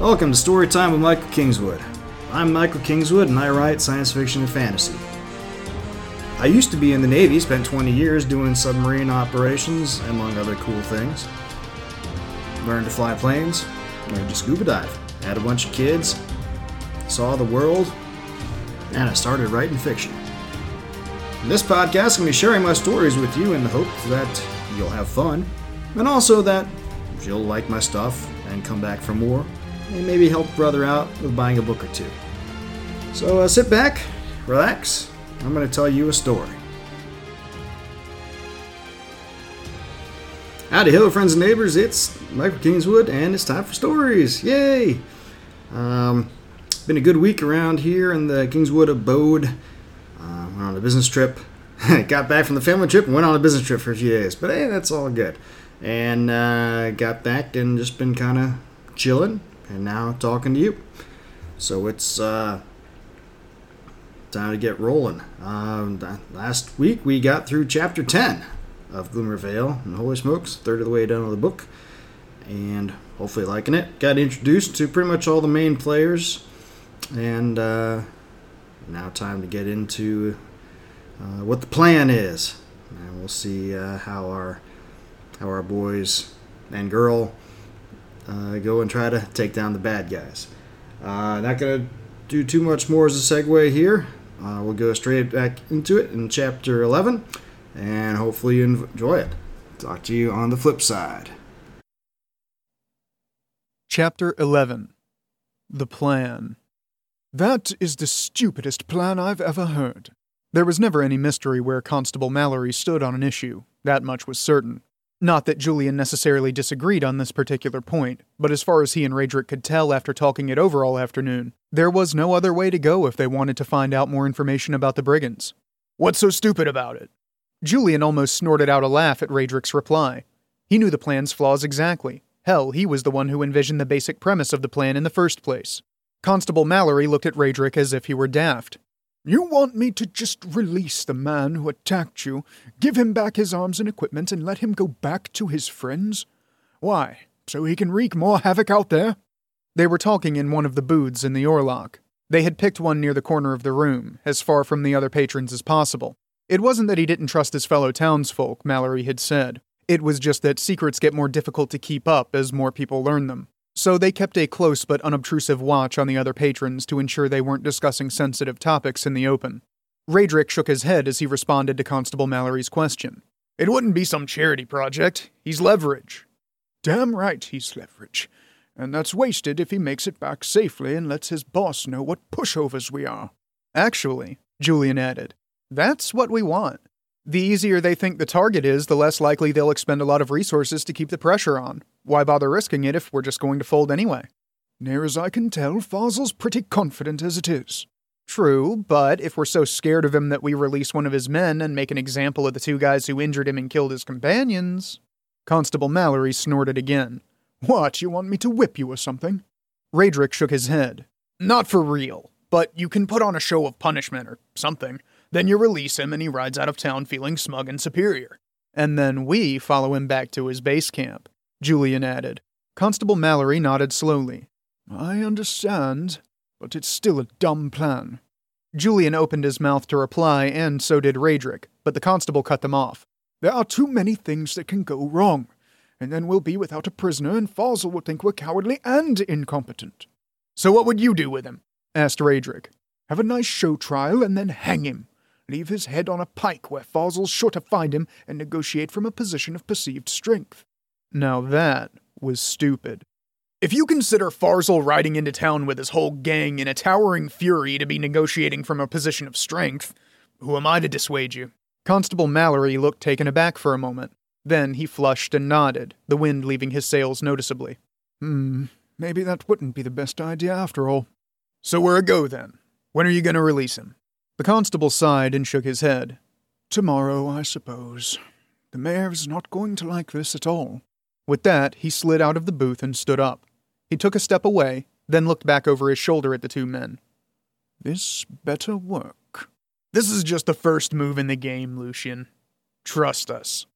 Welcome to Storytime with Michael Kingswood. I'm Michael Kingswood and I write science fiction and fantasy. I used to be in the Navy, spent 20 years doing submarine operations, among other cool things. Learned to fly planes, learned to scuba dive, had a bunch of kids, saw the world, and I started writing fiction. In this podcast, I'm going to be sharing my stories with you in the hope that you'll have fun, and also that you'll like my stuff and come back for more, and maybe help brother out with buying a book or two. So uh, sit back, relax. I'm going to tell you a story. Howdy, hello, friends and neighbors. It's Michael Kingswood, and it's time for stories. Yay! Um, been a good week around here in the Kingswood abode. Uh, went on a business trip. got back from the family trip and went on a business trip for a few days. But hey, that's all good. And uh, got back and just been kind of chilling, and now talking to you. So it's uh, time to get rolling. Um, last week we got through chapter 10 of Gloomer Vale, and holy smokes, third of the way down the book, and hopefully liking it. Got introduced to pretty much all the main players, and uh, now time to get into uh, what the plan is, and we'll see uh, how our how our boys and girl uh, go and try to take down the bad guys. Uh, not gonna do too much more as a segue here. Uh, we'll go straight back into it in chapter 11, and hopefully you enjoy it. Talk to you on the flip side. Chapter 11 The Plan. That is the stupidest plan I've ever heard. There was never any mystery where Constable Mallory stood on an issue, that much was certain. Not that Julian necessarily disagreed on this particular point, but as far as he and Radric could tell after talking it over all afternoon, there was no other way to go if they wanted to find out more information about the brigands. What's so stupid about it? Julian almost snorted out a laugh at Radric's reply. He knew the plan's flaws exactly. Hell, he was the one who envisioned the basic premise of the plan in the first place. Constable Mallory looked at Radric as if he were daft. You want me to just release the man who attacked you, give him back his arms and equipment, and let him go back to his friends? Why, so he can wreak more havoc out there? They were talking in one of the booths in the Orlok. They had picked one near the corner of the room, as far from the other patrons as possible. It wasn't that he didn't trust his fellow townsfolk, Mallory had said. It was just that secrets get more difficult to keep up as more people learn them. So they kept a close but unobtrusive watch on the other patrons to ensure they weren't discussing sensitive topics in the open. Radric shook his head as he responded to Constable Mallory's question. It wouldn't be some charity project. He's leverage. Damn right he's leverage. And that's wasted if he makes it back safely and lets his boss know what pushovers we are. Actually, Julian added, that's what we want. The easier they think the target is, the less likely they'll expend a lot of resources to keep the pressure on. Why bother risking it if we're just going to fold anyway? Near as I can tell, Fazel's pretty confident as it is. True, but if we're so scared of him that we release one of his men and make an example of the two guys who injured him and killed his companions. Constable Mallory snorted again. What, you want me to whip you or something? Radric shook his head. Not for real, but you can put on a show of punishment or something. Then you release him and he rides out of town feeling smug and superior. And then we follow him back to his base camp. Julian added. Constable Mallory nodded slowly. I understand, but it's still a dumb plan. Julian opened his mouth to reply, and so did Radric, but the constable cut them off. There are too many things that can go wrong, and then we'll be without a prisoner, and Fazel will think we're cowardly and incompetent. So what would you do with him? asked Radric. Have a nice show trial and then hang him. Leave his head on a pike where Fazel's sure to find him and negotiate from a position of perceived strength. Now that was stupid. If you consider Fazel riding into town with his whole gang in a towering fury to be negotiating from a position of strength, who am I to dissuade you? Constable Mallory looked taken aback for a moment. Then he flushed and nodded, the wind leaving his sails noticeably. Hmm, maybe that wouldn't be the best idea after all. So we're a go then. When are you going to release him? The constable sighed and shook his head. Tomorrow, I suppose. The mayor's not going to like this at all. With that, he slid out of the booth and stood up. He took a step away, then looked back over his shoulder at the two men. This better work. This is just the first move in the game, Lucian. Trust us.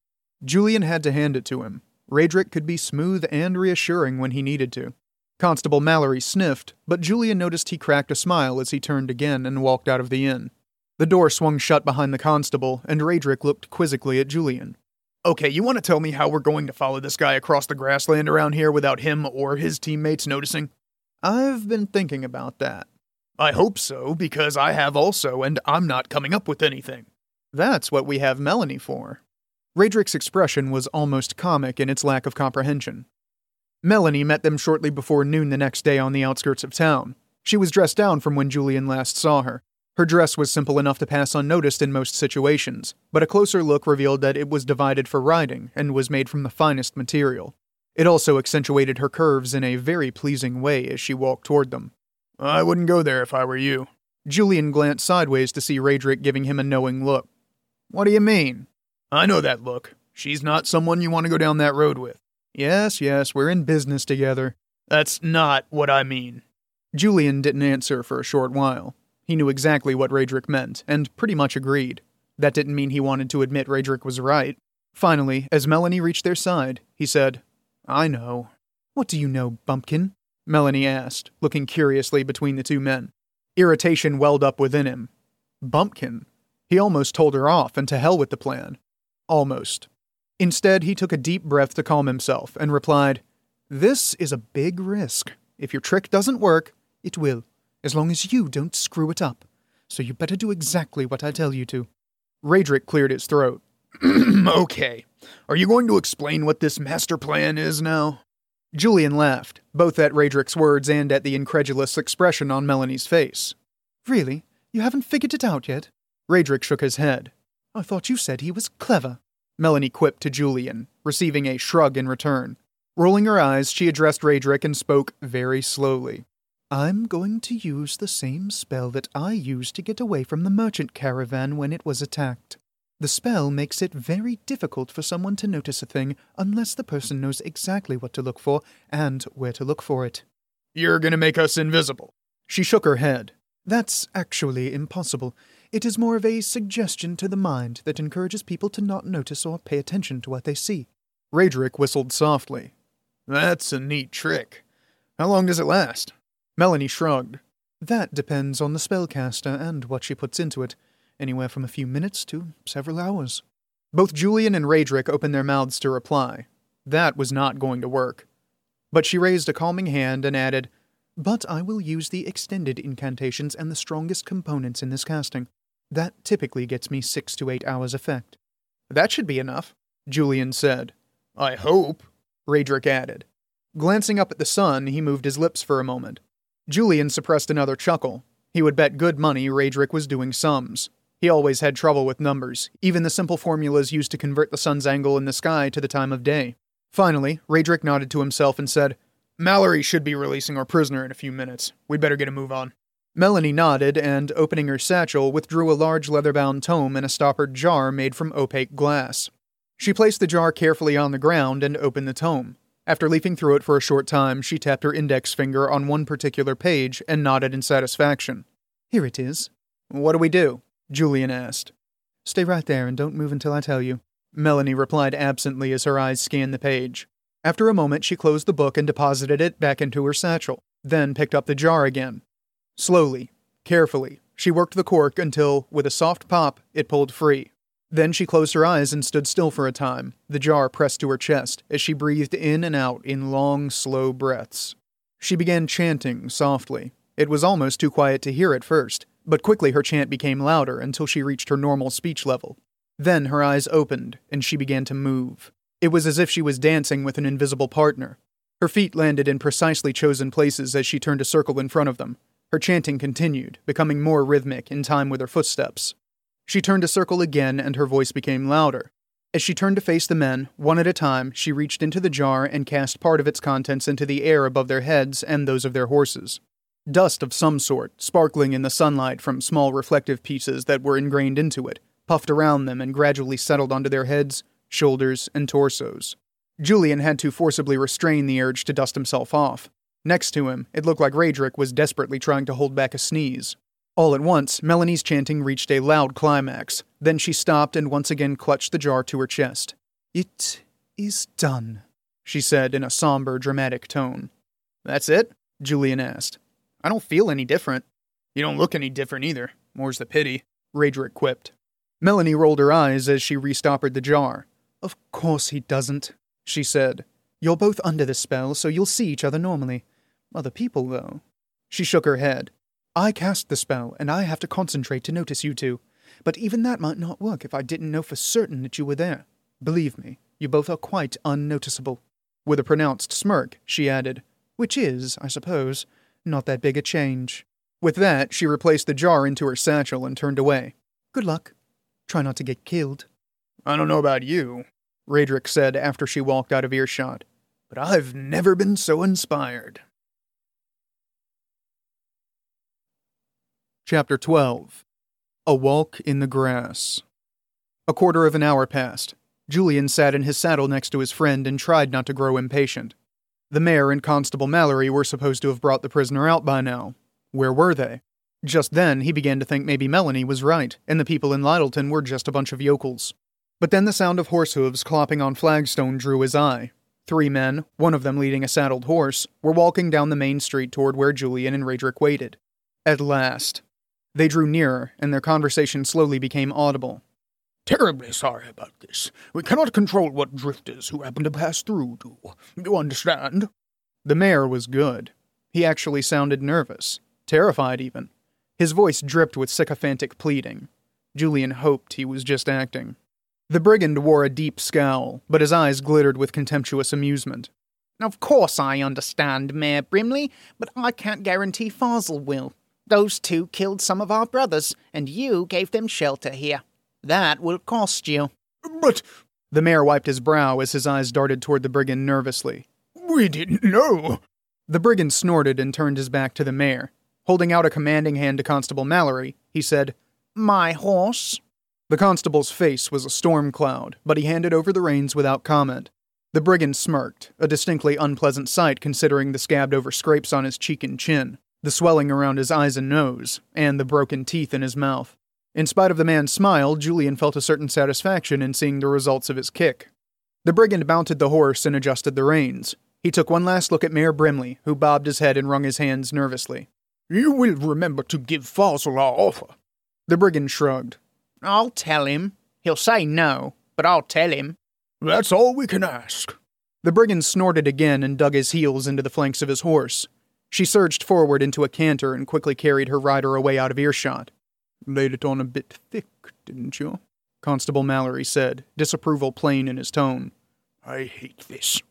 Julian had to hand it to him. Radric could be smooth and reassuring when he needed to. Constable Mallory sniffed, but Julian noticed he cracked a smile as he turned again and walked out of the inn. The door swung shut behind the constable, and Radric looked quizzically at Julian. Okay, you want to tell me how we're going to follow this guy across the grassland around here without him or his teammates noticing? I've been thinking about that. I hope so, because I have also, and I'm not coming up with anything. That's what we have Melanie for. Radric's expression was almost comic in its lack of comprehension. Melanie met them shortly before noon the next day on the outskirts of town. She was dressed down from when Julian last saw her. Her dress was simple enough to pass unnoticed in most situations, but a closer look revealed that it was divided for riding and was made from the finest material. It also accentuated her curves in a very pleasing way as she walked toward them. I wouldn't go there if I were you. Julian glanced sideways to see Radric giving him a knowing look. What do you mean? I know that look. She's not someone you want to go down that road with. Yes, yes, we're in business together. That's not what I mean. Julian didn't answer for a short while. He knew exactly what Radric meant, and pretty much agreed. That didn't mean he wanted to admit Radric was right. Finally, as Melanie reached their side, he said, I know. What do you know, Bumpkin? Melanie asked, looking curiously between the two men. Irritation welled up within him. Bumpkin? He almost told her off and to hell with the plan. Almost. Instead, he took a deep breath to calm himself and replied, This is a big risk. If your trick doesn't work, it will as long as you don't screw it up. So you better do exactly what I tell you to. Radric cleared his throat. okay. Are you going to explain what this master plan is now? Julian laughed, both at Radric's words and at the incredulous expression on Melanie's face. Really? You haven't figured it out yet? Radric shook his head. I thought you said he was clever. Melanie quipped to Julian, receiving a shrug in return. Rolling her eyes, she addressed Radric and spoke very slowly. I'm going to use the same spell that I used to get away from the merchant caravan when it was attacked. The spell makes it very difficult for someone to notice a thing unless the person knows exactly what to look for and where to look for it. You're going to make us invisible. She shook her head. That's actually impossible. It is more of a suggestion to the mind that encourages people to not notice or pay attention to what they see. Radric whistled softly. That's a neat trick. How long does it last? Melanie shrugged. That depends on the spellcaster and what she puts into it, anywhere from a few minutes to several hours. Both Julian and Radric opened their mouths to reply. That was not going to work. But she raised a calming hand and added, But I will use the extended incantations and the strongest components in this casting. That typically gets me six to eight hours effect. That should be enough, Julian said. I hope, Radric added. Glancing up at the sun, he moved his lips for a moment. Julian suppressed another chuckle. He would bet good money Radric was doing sums. He always had trouble with numbers, even the simple formulas used to convert the sun's angle in the sky to the time of day. Finally, Radric nodded to himself and said, Mallory should be releasing our prisoner in a few minutes. We'd better get a move on. Melanie nodded and, opening her satchel, withdrew a large leather bound tome and a stoppered jar made from opaque glass. She placed the jar carefully on the ground and opened the tome. After leafing through it for a short time, she tapped her index finger on one particular page and nodded in satisfaction. Here it is. What do we do? Julian asked. Stay right there and don't move until I tell you. Melanie replied absently as her eyes scanned the page. After a moment, she closed the book and deposited it back into her satchel, then picked up the jar again. Slowly, carefully, she worked the cork until, with a soft pop, it pulled free. Then she closed her eyes and stood still for a time, the jar pressed to her chest, as she breathed in and out in long, slow breaths. She began chanting softly. It was almost too quiet to hear at first, but quickly her chant became louder until she reached her normal speech level. Then her eyes opened, and she began to move. It was as if she was dancing with an invisible partner. Her feet landed in precisely chosen places as she turned a circle in front of them. Her chanting continued, becoming more rhythmic in time with her footsteps. She turned to circle again, and her voice became louder. As she turned to face the men, one at a time, she reached into the jar and cast part of its contents into the air above their heads and those of their horses. Dust of some sort, sparkling in the sunlight from small reflective pieces that were ingrained into it, puffed around them and gradually settled onto their heads, shoulders, and torsos. Julian had to forcibly restrain the urge to dust himself off. Next to him, it looked like Radric was desperately trying to hold back a sneeze. All at once, Melanie's chanting reached a loud climax. Then she stopped and once again clutched the jar to her chest. It is done, she said in a somber, dramatic tone. That's it? Julian asked. I don't feel any different. You don't look any different either. More's the pity, Radric quipped. Melanie rolled her eyes as she restoppered the jar. Of course he doesn't, she said. You're both under the spell, so you'll see each other normally. Other people, though. She shook her head. I cast the spell, and I have to concentrate to notice you two. But even that might not work if I didn't know for certain that you were there. Believe me, you both are quite unnoticeable. With a pronounced smirk, she added, Which is, I suppose, not that big a change. With that, she replaced the jar into her satchel and turned away. Good luck. Try not to get killed. I don't know about you, Radric said after she walked out of earshot, but I've never been so inspired. Chapter 12 A Walk in the Grass. A quarter of an hour passed. Julian sat in his saddle next to his friend and tried not to grow impatient. The mayor and Constable Mallory were supposed to have brought the prisoner out by now. Where were they? Just then, he began to think maybe Melanie was right, and the people in Lyttelton were just a bunch of yokels. But then the sound of horse hooves clopping on flagstone drew his eye. Three men, one of them leading a saddled horse, were walking down the main street toward where Julian and Radric waited. At last. They drew nearer, and their conversation slowly became audible. Terribly sorry about this. We cannot control what drifters who happen to pass through do. You understand? The mayor was good. He actually sounded nervous, terrified even. His voice dripped with sycophantic pleading. Julian hoped he was just acting. The brigand wore a deep scowl, but his eyes glittered with contemptuous amusement. Of course I understand, Mayor Brimley, but I can't guarantee Farzal will. Those two killed some of our brothers, and you gave them shelter here. That will cost you. But. The mayor wiped his brow as his eyes darted toward the brigand nervously. We didn't know. The brigand snorted and turned his back to the mayor. Holding out a commanding hand to Constable Mallory, he said, My horse. The constable's face was a storm cloud, but he handed over the reins without comment. The brigand smirked, a distinctly unpleasant sight considering the scabbed over scrapes on his cheek and chin, the swelling around his eyes and nose, and the broken teeth in his mouth. In spite of the man's smile, Julian felt a certain satisfaction in seeing the results of his kick. The brigand mounted the horse and adjusted the reins. He took one last look at Mayor Brimley, who bobbed his head and wrung his hands nervously. You will remember to give Farzal our offer. The brigand shrugged. I'll tell him. He'll say no, but I'll tell him. That's all we can ask. The brigand snorted again and dug his heels into the flanks of his horse. She surged forward into a canter and quickly carried her rider away out of earshot. Laid it on a bit thick, didn't you? Constable Mallory said, disapproval plain in his tone. I hate this.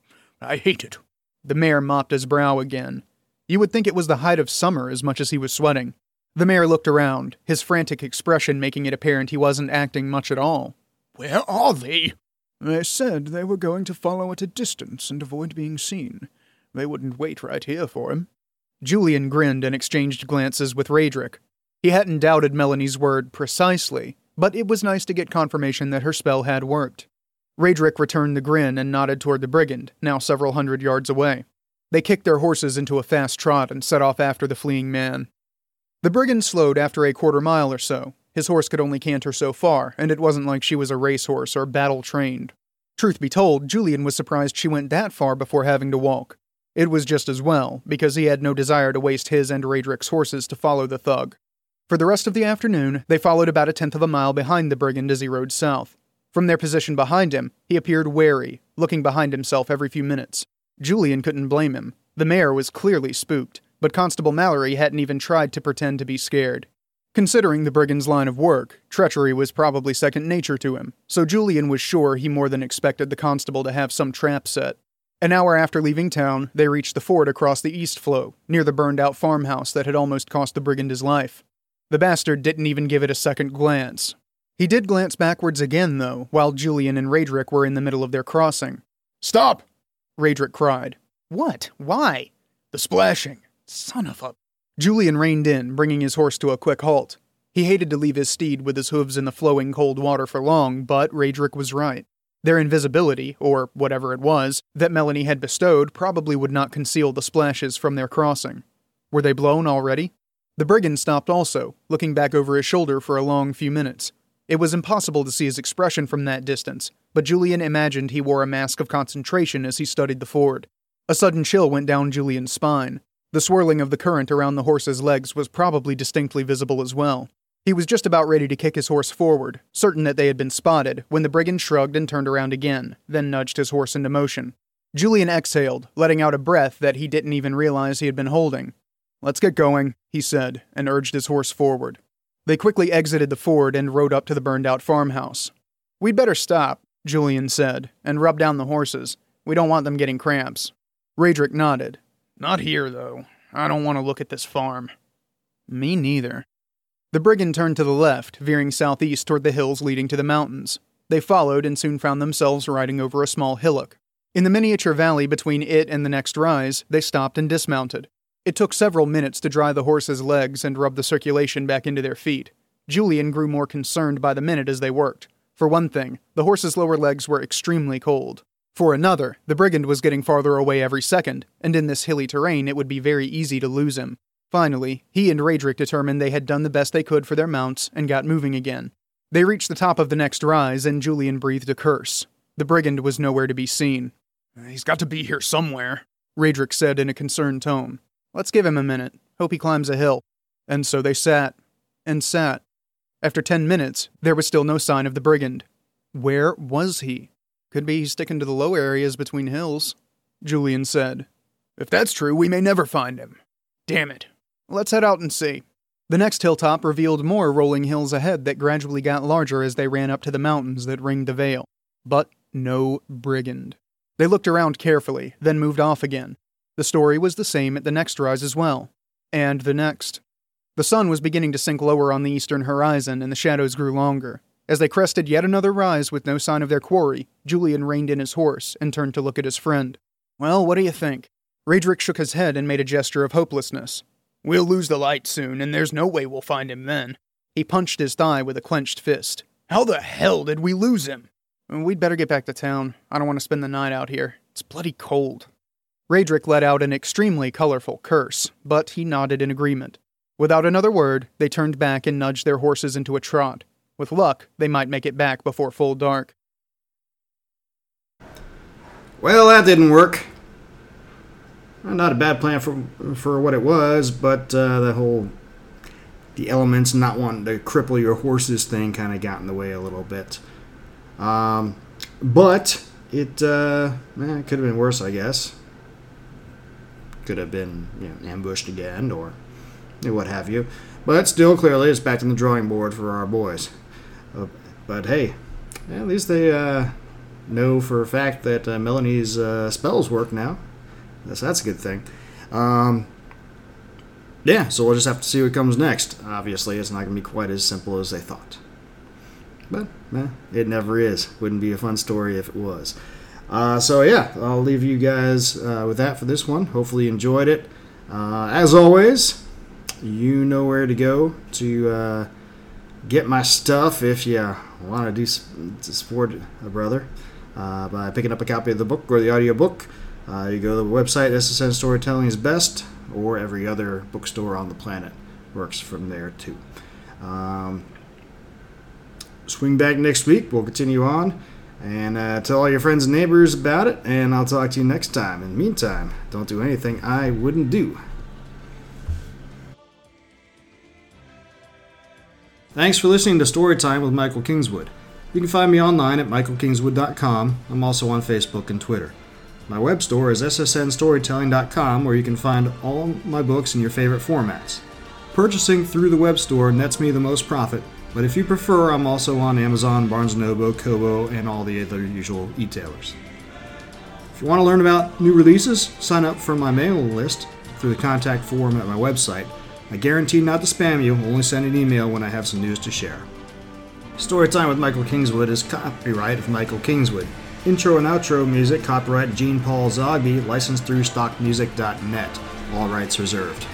I hate it. The mayor mopped his brow again. You would think it was the height of summer as much as he was sweating. The mayor looked around, his frantic expression making it apparent he wasn't acting much at all. Where are they? They said they were going to follow at a distance and avoid being seen. They wouldn't wait right here for him. Julian grinned and exchanged glances with Radric, he hadn't doubted Melanie's word precisely, but it was nice to get confirmation that her spell had worked. Radric returned the grin and nodded toward the brigand, now several hundred yards away. They kicked their horses into a fast trot and set off after the fleeing man. The brigand slowed after a quarter mile or so. His horse could only canter so far, and it wasn't like she was a racehorse or battle trained. Truth be told, Julian was surprised she went that far before having to walk. It was just as well, because he had no desire to waste his and Radric's horses to follow the thug. For the rest of the afternoon, they followed about a tenth of a mile behind the brigand as he rode south. From their position behind him, he appeared wary, looking behind himself every few minutes. Julian couldn't blame him. The mayor was clearly spooked, but Constable Mallory hadn't even tried to pretend to be scared. Considering the brigand's line of work, treachery was probably second nature to him, so Julian was sure he more than expected the constable to have some trap set. An hour after leaving town, they reached the ford across the East Flow, near the burned out farmhouse that had almost cost the brigand his life. The bastard didn't even give it a second glance. He did glance backwards again, though, while Julian and Radric were in the middle of their crossing. Stop! Radric cried. What? Why? The splashing. Son of a. Julian reined in, bringing his horse to a quick halt. He hated to leave his steed with his hooves in the flowing cold water for long, but Radric was right. Their invisibility, or whatever it was, that Melanie had bestowed probably would not conceal the splashes from their crossing. Were they blown already? The brigand stopped also, looking back over his shoulder for a long few minutes. It was impossible to see his expression from that distance, but Julian imagined he wore a mask of concentration as he studied the ford. A sudden chill went down Julian's spine. The swirling of the current around the horse's legs was probably distinctly visible as well. He was just about ready to kick his horse forward, certain that they had been spotted, when the brigand shrugged and turned around again, then nudged his horse into motion. Julian exhaled, letting out a breath that he didn't even realize he had been holding. Let's get going, he said, and urged his horse forward. They quickly exited the ford and rode up to the burned out farmhouse. We'd better stop, Julian said, and rub down the horses. We don't want them getting cramps. Radric nodded. Not here, though. I don't want to look at this farm. Me neither. The brigand turned to the left, veering southeast toward the hills leading to the mountains. They followed and soon found themselves riding over a small hillock. In the miniature valley between it and the next rise, they stopped and dismounted. It took several minutes to dry the horses' legs and rub the circulation back into their feet. Julian grew more concerned by the minute as they worked. For one thing, the horse's lower legs were extremely cold. For another, the brigand was getting farther away every second, and in this hilly terrain it would be very easy to lose him. Finally, he and Radric determined they had done the best they could for their mounts and got moving again. They reached the top of the next rise, and Julian breathed a curse. The brigand was nowhere to be seen. He's got to be here somewhere, Radric said in a concerned tone. Let's give him a minute. Hope he climbs a hill. And so they sat. And sat. After ten minutes, there was still no sign of the brigand. Where was he? Could be he's sticking to the low areas between hills, Julian said. If that's true, we may never find him. Damn it. Let's head out and see. The next hilltop revealed more rolling hills ahead that gradually got larger as they ran up to the mountains that ringed the vale. But no brigand. They looked around carefully, then moved off again. The story was the same at the next rise as well. And the next. The sun was beginning to sink lower on the eastern horizon, and the shadows grew longer. As they crested yet another rise with no sign of their quarry, Julian reined in his horse and turned to look at his friend. Well, what do you think? Radric shook his head and made a gesture of hopelessness. We'll lose the light soon, and there's no way we'll find him then. He punched his thigh with a clenched fist. How the hell did we lose him? We'd better get back to town. I don't want to spend the night out here. It's bloody cold. Radric let out an extremely colorful curse, but he nodded in agreement. Without another word, they turned back and nudged their horses into a trot. With luck, they might make it back before full dark. Well, that didn't work. Not a bad plan for for what it was, but uh, the whole the elements not wanting to cripple your horses thing kind of got in the way a little bit. Um, but it, uh, eh, it could have been worse, I guess. Could have been you know, ambushed again or what have you. But still, clearly, it's back on the drawing board for our boys. Uh, but hey, at least they uh, know for a fact that uh, Melanie's uh, spells work now. So that's a good thing. Um, yeah, so we'll just have to see what comes next. Obviously, it's not going to be quite as simple as they thought. But eh, it never is. Wouldn't be a fun story if it was. Uh, so yeah, I'll leave you guys uh, with that for this one. Hopefully you enjoyed it. Uh, as always, you know where to go to uh, get my stuff if you want to do support a brother uh, by picking up a copy of the book or the audiobook. Uh, you go to the website SSN Storytelling is best, or every other bookstore on the planet works from there too. Um, swing back next week. We'll continue on and uh, tell all your friends and neighbors about it. And I'll talk to you next time. In the meantime, don't do anything I wouldn't do. Thanks for listening to Storytime with Michael Kingswood. You can find me online at michaelkingswood.com. I'm also on Facebook and Twitter. My web store is ssnstorytelling.com, where you can find all my books in your favorite formats. Purchasing through the web store nets me the most profit, but if you prefer, I'm also on Amazon, Barnes & Noble, Kobo, and all the other usual e-tailers. If you want to learn about new releases, sign up for my mailing list through the contact form at my website. I guarantee not to spam you, only send an email when I have some news to share. Storytime with Michael Kingswood is copyright of Michael Kingswood. Intro and outro music copyright Gene Paul Zogby, licensed through stockmusic.net. All rights reserved.